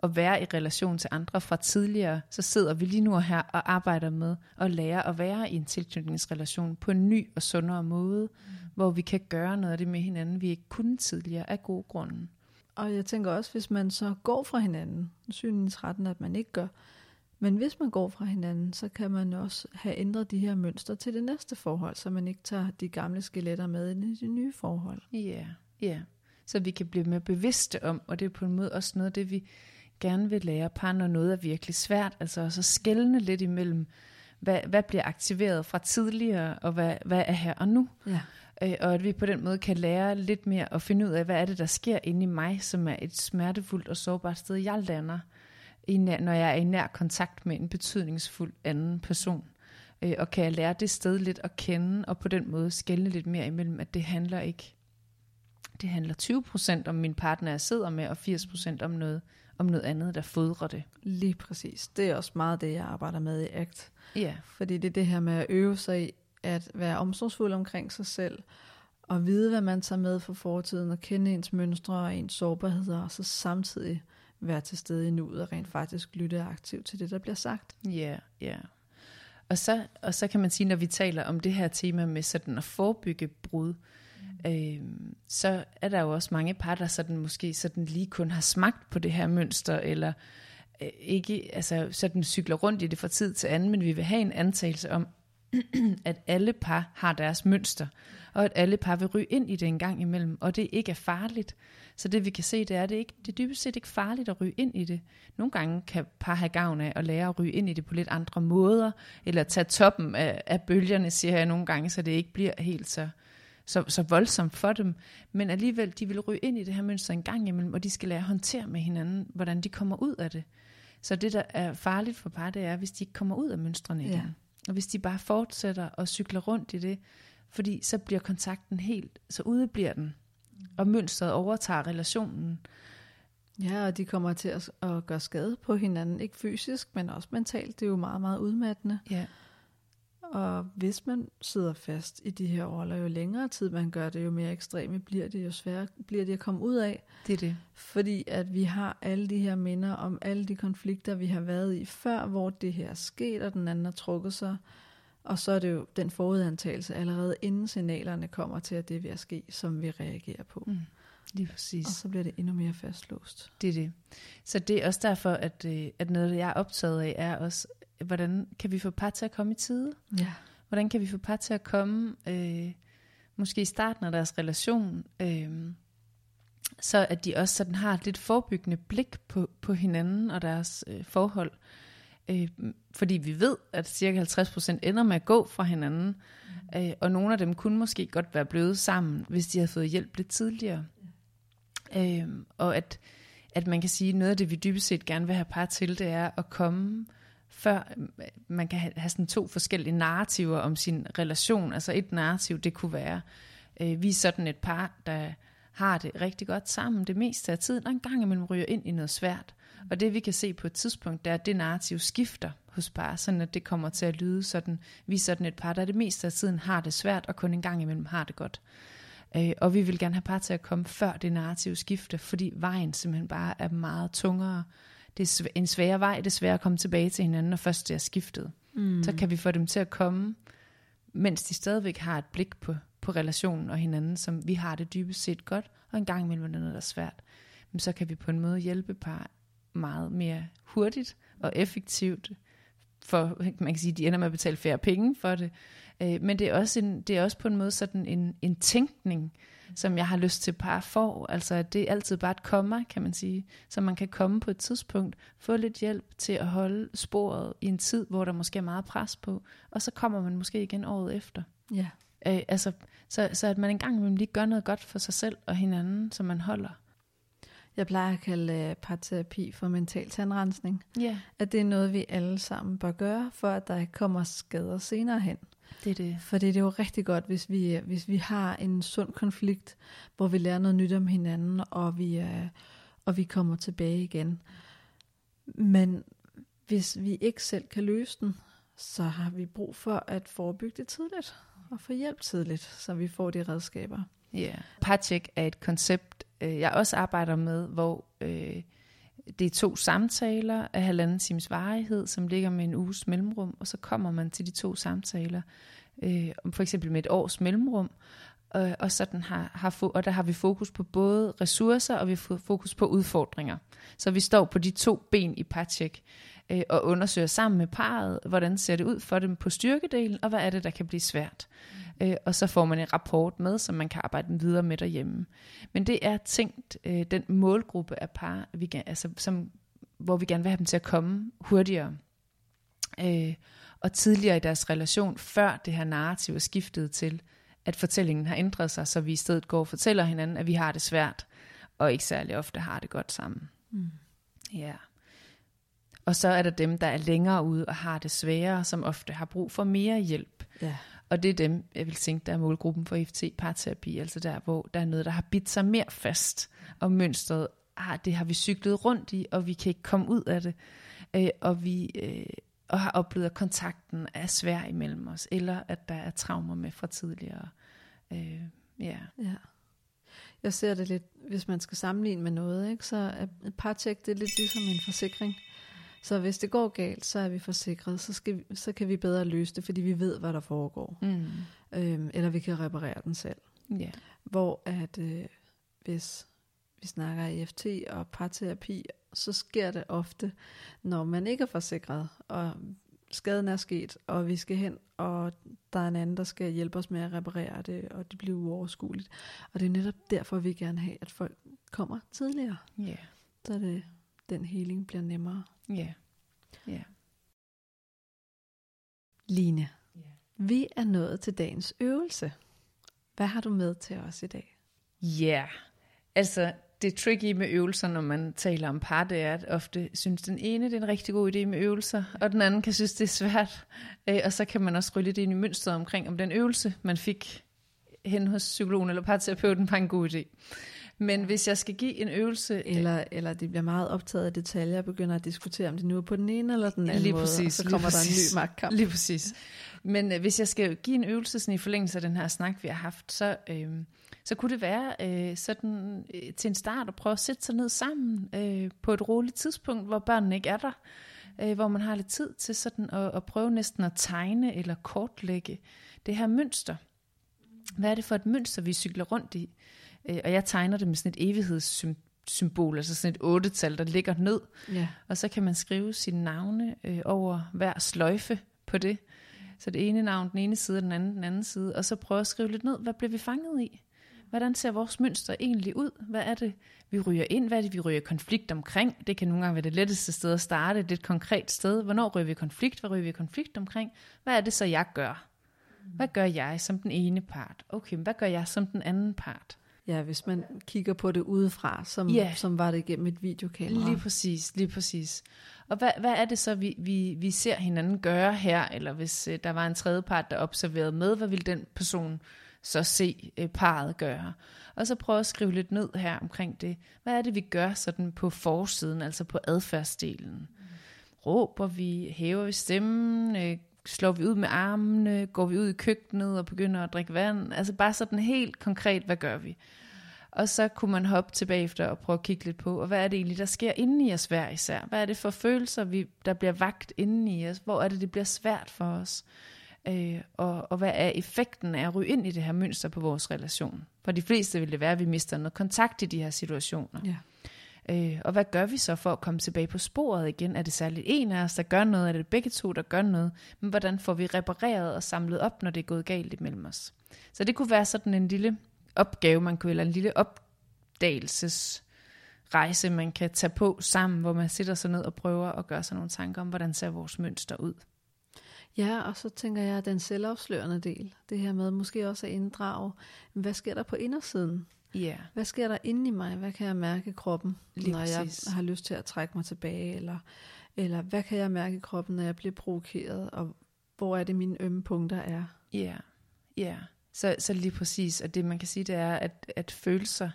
at være i relation til andre fra tidligere, så sidder vi lige nu her og arbejder med at lære at være i en tilknytningsrelation på en ny og sundere måde, mm. hvor vi kan gøre noget af det med hinanden, vi ikke kunne tidligere af gode grunde. Og jeg tænker også, hvis man så går fra hinanden, synes retten, at man ikke gør, men hvis man går fra hinanden, så kan man også have ændret de her mønstre til det næste forhold, så man ikke tager de gamle skeletter med ind i de nye forhold. Ja, yeah, ja. Yeah. Så vi kan blive mere bevidste om, og det er på en måde også noget af det, vi gerne vil lære par, når noget er virkelig svært. Altså også at skælne lidt imellem, hvad, hvad bliver aktiveret fra tidligere, og hvad, hvad er her og nu. Ja. Øh, og at vi på den måde kan lære lidt mere at finde ud af, hvad er det, der sker inde i mig, som er et smertefuldt og sårbart sted, jeg lander, i nær, når jeg er i nær kontakt med en betydningsfuld anden person. Øh, og kan jeg lære det sted lidt at kende, og på den måde skælne lidt mere imellem, at det handler ikke, det handler 20% om min partner, jeg sidder med, og 80% om noget, om noget andet, der fodrer det. Lige præcis. Det er også meget det, jeg arbejder med i ACT. Ja, Fordi det er det her med at øve sig i at være omsorgsfuld omkring sig selv, og vide, hvad man tager med fra fortiden, og kende ens mønstre og ens sårbarheder, og så samtidig være til stede i nuet og rent faktisk lytte aktivt til det, der bliver sagt. Ja, ja. Og så, og så kan man sige, når vi taler om det her tema med sådan at forebygge brud, mm øh, så er der jo også mange par, der sådan måske sådan lige kun har smagt på det her mønster, eller øh, ikke altså sådan cykler rundt i det fra tid til anden, men vi vil have en antagelse om, at alle par har deres mønster, og at alle par vil ryge ind i det en gang imellem, og det ikke er farligt. Så det vi kan se, det er, at det, ikke, det er dybest set ikke farligt at ryge ind i det. Nogle gange kan par have gavn af at lære at ryge ind i det på lidt andre måder, eller tage toppen af, af bølgerne, siger jeg nogle gange, så det ikke bliver helt så, så, så voldsomt for dem. Men alligevel, de vil ryge ind i det her mønster en gang imellem, og de skal lære at håndtere med hinanden, hvordan de kommer ud af det. Så det, der er farligt for par, det er, hvis de ikke kommer ud af mønstrene igen. Ja. Og hvis de bare fortsætter og cykler rundt i det, fordi så bliver kontakten helt, så udebliver den. Og mønstret overtager relationen. Ja, og de kommer til at, at gøre skade på hinanden, ikke fysisk, men også mentalt. Det er jo meget, meget udmattende. Ja, Og hvis man sidder fast i de her roller, jo længere tid man gør det, jo mere ekstreme bliver det, jo sværere bliver det at komme ud af. det er det. Fordi at vi har alle de her minder om alle de konflikter, vi har været i før, hvor det her er sket, og den anden har trukket sig. Og så er det jo den forudantagelse allerede inden signalerne kommer til, at det at ske, som vi reagerer på. Mm, lige præcis. Og så bliver det endnu mere fastlåst. Det er det. Så det er også derfor, at, øh, at noget, jeg er optaget af, er også, hvordan kan vi få par til at komme i tide? Ja. Hvordan kan vi få par til at komme, øh, måske i starten af deres relation, øh, så at de også sådan har et lidt forebyggende blik på, på hinanden og deres øh, forhold. Øh, fordi vi ved, at cirka 50% ender med at gå fra hinanden, mm. øh, og nogle af dem kunne måske godt være blevet sammen, hvis de havde fået hjælp lidt tidligere. Øh, og at, at man kan sige, at noget af det, vi dybest set gerne vil have par til, det er at komme før øh, man kan have, sådan to forskellige narrativer om sin relation. Altså et narrativ, det kunne være, øh, vi er sådan et par, der har det rigtig godt sammen det meste af tiden, og en gang imellem ryger ind i noget svært. Og det vi kan se på et tidspunkt, det er, at det narrativ skifter hos par, sådan at det kommer til at lyde sådan, vi er sådan et par, der det meste af tiden har det svært, og kun en gang imellem har det godt. Øh, og vi vil gerne have par til at komme før det narrativ skifter, fordi vejen simpelthen bare er meget tungere. Det er en sværere vej, det er sværere at komme tilbage til hinanden, når først det er skiftet. Mm. Så kan vi få dem til at komme, mens de stadigvæk har et blik på, på relationen og hinanden, som vi har det dybest set godt, og en gang imellem er noget, der er svært. så kan vi på en måde hjælpe par meget mere hurtigt og effektivt, for man kan sige, de ender med at betale færre penge for det. Øh, men det er, også en, det er også på en måde sådan en, en tænkning, som jeg har lyst til par får. Altså det er altid bare et komma, kan man sige. Så man kan komme på et tidspunkt, få lidt hjælp til at holde sporet i en tid, hvor der måske er meget pres på, og så kommer man måske igen året efter. Ja. Øh, altså, så, så at man engang lige gør noget godt for sig selv og hinanden, som man holder. Jeg plejer at kalde uh, parterapi for mental tandrensning. Ja. At det er noget, vi alle sammen bør gøre, for at der kommer skader senere hen. Det er det. Fordi det er jo rigtig godt, hvis vi, hvis vi har en sund konflikt, hvor vi lærer noget nyt om hinanden, og vi, uh, og vi kommer tilbage igen. Men hvis vi ikke selv kan løse den, så har vi brug for at forebygge det tidligt, og få hjælp tidligt, så vi får de redskaber. Ja. Yeah. Parcheck er et koncept, øh, jeg også arbejder med, hvor øh, det er to samtaler af halvanden times varighed, som ligger med en uges mellemrum, og så kommer man til de to samtaler, øh, for eksempel med et års mellemrum, øh, og, og, sådan har, har, og der har vi fokus på både ressourcer, og vi har fokus på udfordringer. Så vi står på de to ben i Parcheck, øh, og undersøger sammen med parret, hvordan ser det ud for dem på styrkedelen, og hvad er det, der kan blive svært. Mm. Øh, og så får man en rapport med, som man kan arbejde videre med derhjemme. Men det er tænkt, øh, den målgruppe af par, vi, altså, som, hvor vi gerne vil have dem til at komme hurtigere. Øh, og tidligere i deres relation, før det her narrativ er skiftet til, at fortællingen har ændret sig, så vi i stedet går og fortæller hinanden, at vi har det svært, og ikke særlig ofte har det godt sammen. Mm. Ja. Og så er der dem, der er længere ude og har det sværere, som ofte har brug for mere hjælp. Ja. Og det er dem, jeg vil tænke, der er målgruppen for FT-parterapi, altså der, hvor der er noget, der har bidt sig mere fast, og mønstret, ah, det har vi cyklet rundt i, og vi kan ikke komme ud af det, øh, og vi øh, og har oplevet, at kontakten er svær imellem os, eller at der er traumer med fra tidligere. Øh, ja. ja. Jeg ser det lidt, hvis man skal sammenligne med noget, ikke, så er partjek, det er lidt ligesom en forsikring. Så hvis det går galt, så er vi forsikret, så, skal vi, så kan vi bedre løse det, fordi vi ved, hvad der foregår. Mm. Øhm, eller vi kan reparere den selv. Yeah. Hvor at øh, hvis vi snakker EFT og parterapi, så sker det ofte, når man ikke er forsikret, og skaden er sket, og vi skal hen, og der er en anden, der skal hjælpe os med at reparere det, og det bliver uoverskueligt. Og det er netop derfor, vi gerne have, at folk kommer tidligere. Yeah. Så det, den healing bliver nemmere. Ja. Ja. Line, yeah. vi er nået til dagens øvelse. Hvad har du med til os i dag? Ja, yeah. altså det tricky med øvelser, når man taler om par, det er, at ofte synes den ene, det er en rigtig god idé med øvelser, og den anden kan synes, det er svært. Øh, og så kan man også rylle det ind i mønstret omkring, om den øvelse, man fik hen hos psykologen eller parterapeuten, var en god idé. Men hvis jeg skal give en øvelse... Eller, eller de bliver meget optaget af detaljer og begynder at diskutere, om det nu er på den ene eller den anden lige måde, præcis, så kommer der præcis, en ny magtkamp. Lige præcis. Men øh, hvis jeg skal give en øvelse sådan i forlængelse af den her snak, vi har haft, så, øh, så kunne det være øh, sådan øh, til en start at prøve at sætte sig ned sammen øh, på et roligt tidspunkt, hvor børnene ikke er der, øh, hvor man har lidt tid til sådan at, at prøve næsten at tegne eller kortlægge det her mønster. Hvad er det for et mønster, vi cykler rundt i? Øh, og jeg tegner det med sådan et evighedssymbol, altså sådan et otte-tal, der ligger ned. Ja. Og så kan man skrive sine navne øh, over hver sløjfe på det. Så det ene navn, den ene side, den anden, den anden side. Og så prøve at skrive lidt ned, hvad bliver vi fanget i? Hvordan ser vores mønster egentlig ud? Hvad er det, vi ryger ind? Hvad er det, vi ryger konflikt omkring? Det kan nogle gange være det letteste sted at starte, det er et konkret sted. Hvornår ryger vi konflikt? Hvad ryger vi konflikt omkring? Hvad er det så, jeg gør? Hvad gør jeg som den ene part? Okay, hvad gør jeg som den anden part? Ja, hvis man kigger på det udefra, som, Ja. som var det igennem et videokamera. Lige præcis, lige præcis. Og hvad, hvad er det så, vi, vi, vi ser hinanden gøre her? Eller hvis øh, der var en tredje part, der observerede med, hvad ville den person så se øh, parret gøre? Og så prøve at skrive lidt ned her omkring det. Hvad er det, vi gør sådan på forsiden, altså på adfærdsdelen? Råber vi, hæver vi stemmen, øh, slår vi ud med armene, går vi ud i køkkenet og begynder at drikke vand? Altså bare sådan helt konkret, hvad gør vi? Og så kunne man hoppe tilbage efter og prøve at kigge lidt på, og hvad er det egentlig, der sker inde i os hver især? Hvad er det for følelser, vi, der bliver vagt inde i os? Hvor er det, det bliver svært for os? Øh, og, og hvad er effekten af at ryge ind i det her mønster på vores relation? For de fleste vil det være, at vi mister noget kontakt i de her situationer. Ja. Øh, og hvad gør vi så for at komme tilbage på sporet igen? Er det særligt en af os, der gør noget? Er det begge to, der gør noget? Men hvordan får vi repareret og samlet op, når det er gået galt imellem os? Så det kunne være sådan en lille opgave, man kunne, eller en lille opdagelsesrejse, man kan tage på sammen, hvor man sætter sig ned og prøver at gøre sig nogle tanker om, hvordan ser vores mønster ud. Ja, og så tænker jeg, at den selvafslørende del, det her med måske også at inddrage, hvad sker der på indersiden? Ja. Yeah. Hvad sker der inde i mig? Hvad kan jeg mærke i kroppen, Lige når præcis. jeg har lyst til at trække mig tilbage? Eller, eller hvad kan jeg mærke i kroppen, når jeg bliver provokeret? Og hvor er det, mine ømme punkter er? Ja, yeah. ja. Yeah. Så, så lige præcis, og det man kan sige, det er, at, at følelser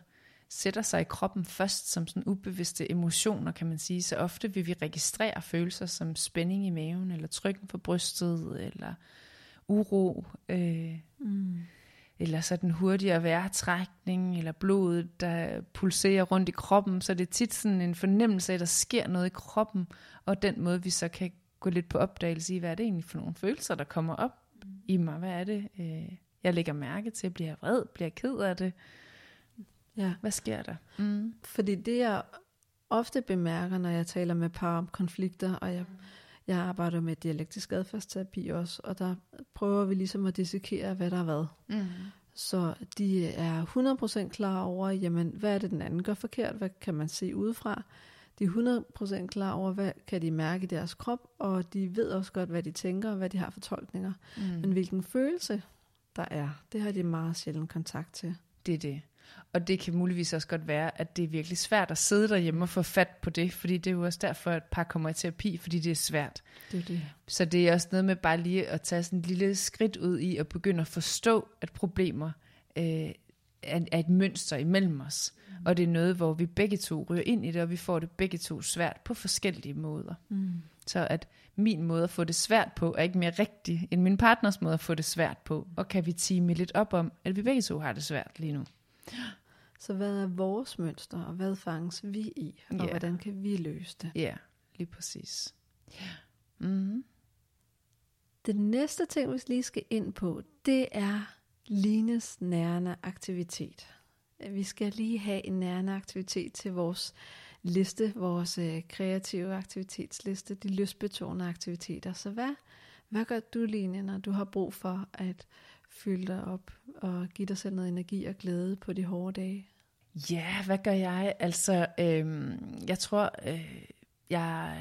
sætter sig i kroppen først som sådan ubevidste emotioner, kan man sige. Så ofte vil vi registrere følelser som spænding i maven, eller trykken på brystet, eller uro, øh, Mm. Eller sådan hurtigere vejrtrækning, eller blodet, der pulserer rundt i kroppen. Så det er tit sådan en fornemmelse af, at der sker noget i kroppen, og den måde, vi så kan gå lidt på opdagelse i, hvad er det egentlig for nogle følelser, der kommer op i mig? Hvad er det, øh, jeg lægger mærke til? Bliver jeg vred? Bliver jeg ked af det? Ja, Hvad sker der? Mm. fordi det jeg ofte bemærker, når jeg taler med par om konflikter, og jeg, jeg arbejder med dialektisk adfærdsterapi også, og der prøver vi ligesom at dissekere, hvad der har været. Mm. Så de er 100% klar over, jamen, hvad er det, den anden gør forkert? Hvad kan man se udefra? De er 100% klar over, hvad kan de mærke i deres krop, og de ved også godt, hvad de tænker, og hvad de har for tolkninger. Mm. Men hvilken følelse der er, det har de meget sjældent kontakt til. Det er det. Og det kan muligvis også godt være, at det er virkelig svært at sidde derhjemme og få fat på det, fordi det er jo også derfor, at par kommer i terapi, fordi det er svært. Det er det. Så det er også noget med bare lige at tage sådan et lille skridt ud i at begynde at forstå, at problemer øh, er, er et mønster imellem os. Mm. Og det er noget, hvor vi begge to ryger ind i det, og vi får det begge to svært på forskellige måder. Mm. Så at min måde at få det svært på, er ikke mere rigtig end min partners måde at få det svært på. Og kan vi time lidt op om, at vi begge to har det svært lige nu. Så hvad er vores mønster, og hvad fanges vi i, og Ja. hvordan kan vi løse det? Ja, lige præcis. Ja. Mm-hmm. Det næste ting, vi lige skal ind på, det er Lines nærende aktivitet. Vi skal lige have en nærende aktivitet til vores liste, vores øh, kreative aktivitetsliste, de lystbetonede aktiviteter. Så hvad, hvad gør du, Line, når du har brug for at fylde dig op og give dig selv noget energi og glæde på de hårde dage? Ja, hvad gør jeg? Altså, øhm, jeg tror, øh, jeg,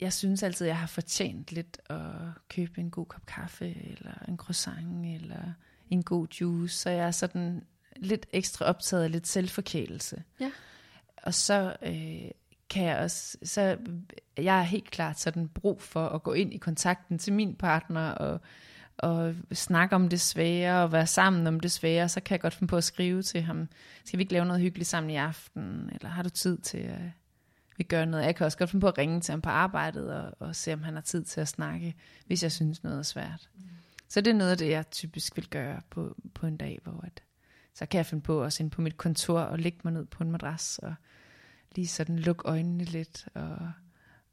jeg synes altid, jeg har fortjent lidt at købe en god kop kaffe, eller en croissant, eller en god juice. Så jeg er sådan lidt ekstra optaget af lidt selvforkælelse. Ja. Og så øh, kan jeg også, så jeg er helt klart sådan brug for at gå ind i kontakten til min partner og, og snakke om det svære og være sammen om det svære, så kan jeg godt finde på at skrive til ham, skal vi ikke lave noget hyggeligt sammen i aften, eller har du tid til at vi gør noget. Jeg kan også godt finde på at ringe til ham på arbejdet og, og se, om han har tid til at snakke, hvis jeg synes noget er svært. Mm. Så det er noget af det, jeg typisk vil gøre på, på en dag, hvor at, så kan jeg finde på også ind på mit kontor og lægge mig ned på en madras og lige sådan lukke øjnene lidt og,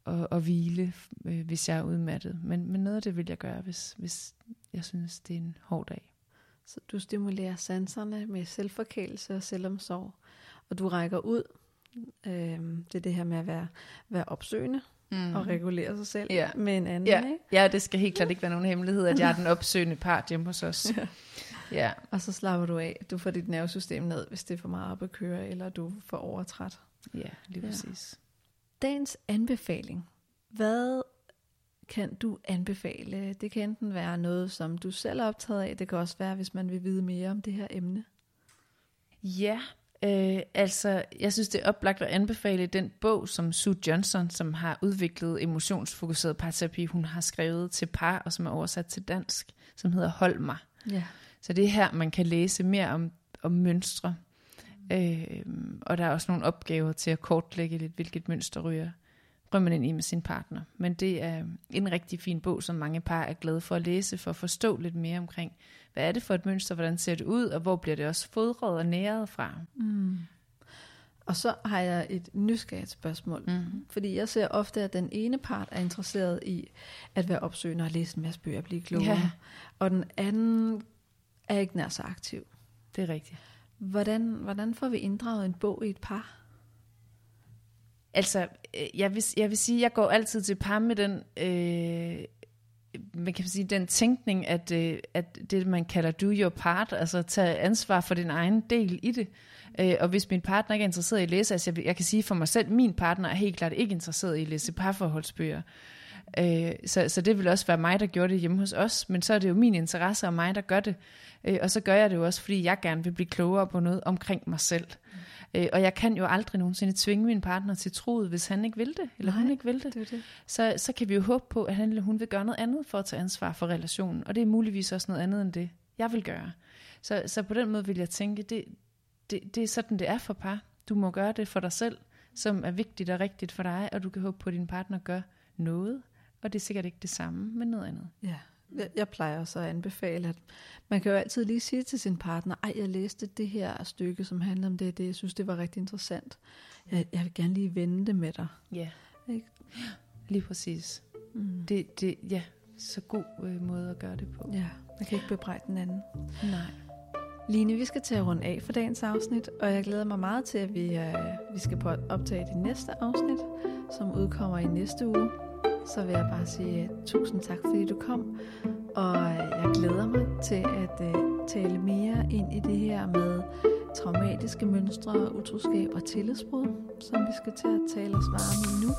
og, og hvile, øh, hvis jeg er udmattet. Men, men noget af det vil jeg gøre, hvis, hvis jeg synes, det er en hård dag. Så du stimulerer sanserne med selvforkælelse og selvomsorg, og du rækker ud. Øhm, det er det her med at være, være opsøgende mm. og regulere sig selv Ja. med en anden. Ja, Ikke? ja, det skal helt klart ikke være nogen hemmelighed, at jeg er den opsøgende part hjemme hos os. Ja. Ja, Og så slapper du af. Du får dit nervesystem ned, hvis det er for meget op at køre, eller du får overtræt. ja lige Ja. Dagens anbefaling. Hvad kan du anbefale? Det kan enten være noget, som du selv er optaget af. Det kan også være, hvis man vil vide mere om det her emne. Ja, øh, altså jeg synes det er oplagt at anbefale den bog, som Sue Johnson, som har udviklet emotionsfokuseret parterapi, hun har skrevet til par, og som er oversat til dansk, som hedder Hold mig. Ja. Så det er her, man kan læse mere om, om mønstre. Øh, og der er også nogle opgaver til at kortlægge lidt, hvilket mønster ryger, ryger man ind i med sin partner. Men det er en rigtig fin bog, som mange par er glade for at læse, for at forstå lidt mere omkring, hvad er det for et mønster, hvordan ser det ud, og hvor bliver det også fodret og næret fra. Mm. Og så har jeg et nysgerrigt spørgsmål. Mm-hmm. Fordi jeg ser ofte, at den ene part er interesseret i at være opsøgende og læse en masse bøger og blive klogere. Ja. Og den anden er ikke nær så aktiv. Det er rigtigt. Hvordan, hvordan får vi inddraget en bog i et par? Altså, øh, jeg vil, jeg vil sige, jeg går altid til par med den, øh, man kan sige, den tænkning, at, øh, at det, man kalder do your part, altså tage ansvar for din egen del i det. Øh, og hvis min partner ikke er interesseret i at læse, altså jeg, jeg kan sige for mig selv, min partner er helt klart ikke interesseret i at læse parforholdsbøger. Øh, så, så det vil også være mig, der gjorde det hjemme hos os, men så er det jo min interesse og mig, der gør det. Øh, og så gør jeg det jo også, fordi jeg gerne vil blive klogere på noget omkring mig selv. Mm. Øh, og jeg kan jo aldrig nogensinde tvinge min partner til troet, hvis han ikke vil det, eller Nej, hun ikke vil det. det, det. Så, så kan vi jo håbe på, at han eller hun vil gøre noget andet for at tage ansvar for relationen. Og det er muligvis også noget andet end det, jeg vil gøre. Så, så på den måde vil jeg tænke, det, det, det er sådan, det er for par. Du må gøre det for dig selv, som er vigtigt og rigtigt for dig, og du kan håbe på, at din partner gør noget, og det er sikkert ikke det samme, men noget andet. Ja, jeg, jeg plejer også at anbefale, at man kan jo altid lige sige til sin partner, ej, jeg læste det her stykke, som handler om det, det jeg synes, det var rigtig interessant. Jeg, jeg vil gerne lige vende det med dig. Ja, ikke? lige præcis. Mm. Det, det, ja, så god øh, måde at gøre det på. Ja, man kan ikke bebrejde den anden. Nej. Line, vi skal til at runde af for dagens afsnit, og jeg glæder mig meget til, at vi, øh, vi skal på optage det næste afsnit, som udkommer i næste uge så vil jeg bare sige tusind tak, fordi du kom. Og jeg glæder mig til at uh, tale mere ind i det her med traumatiske mønstre, utroskab og tillidsbrud, som vi skal til at tale os varme i nu.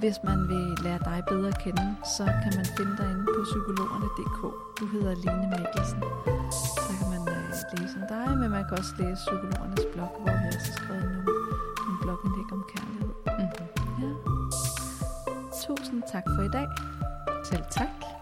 Hvis man vil lære dig bedre at kende, så kan man finde dig inde på psykologerne.dk. Du hedder Line Mikkelsen. Så kan man uh, læse om dig, men man kan også læse psykologernes blog, hvor vi har skrevet nogle, nogle blogindlæg om kærlighed. Mm-hmm. Ja. Tusind tak for i dag. Selv tak.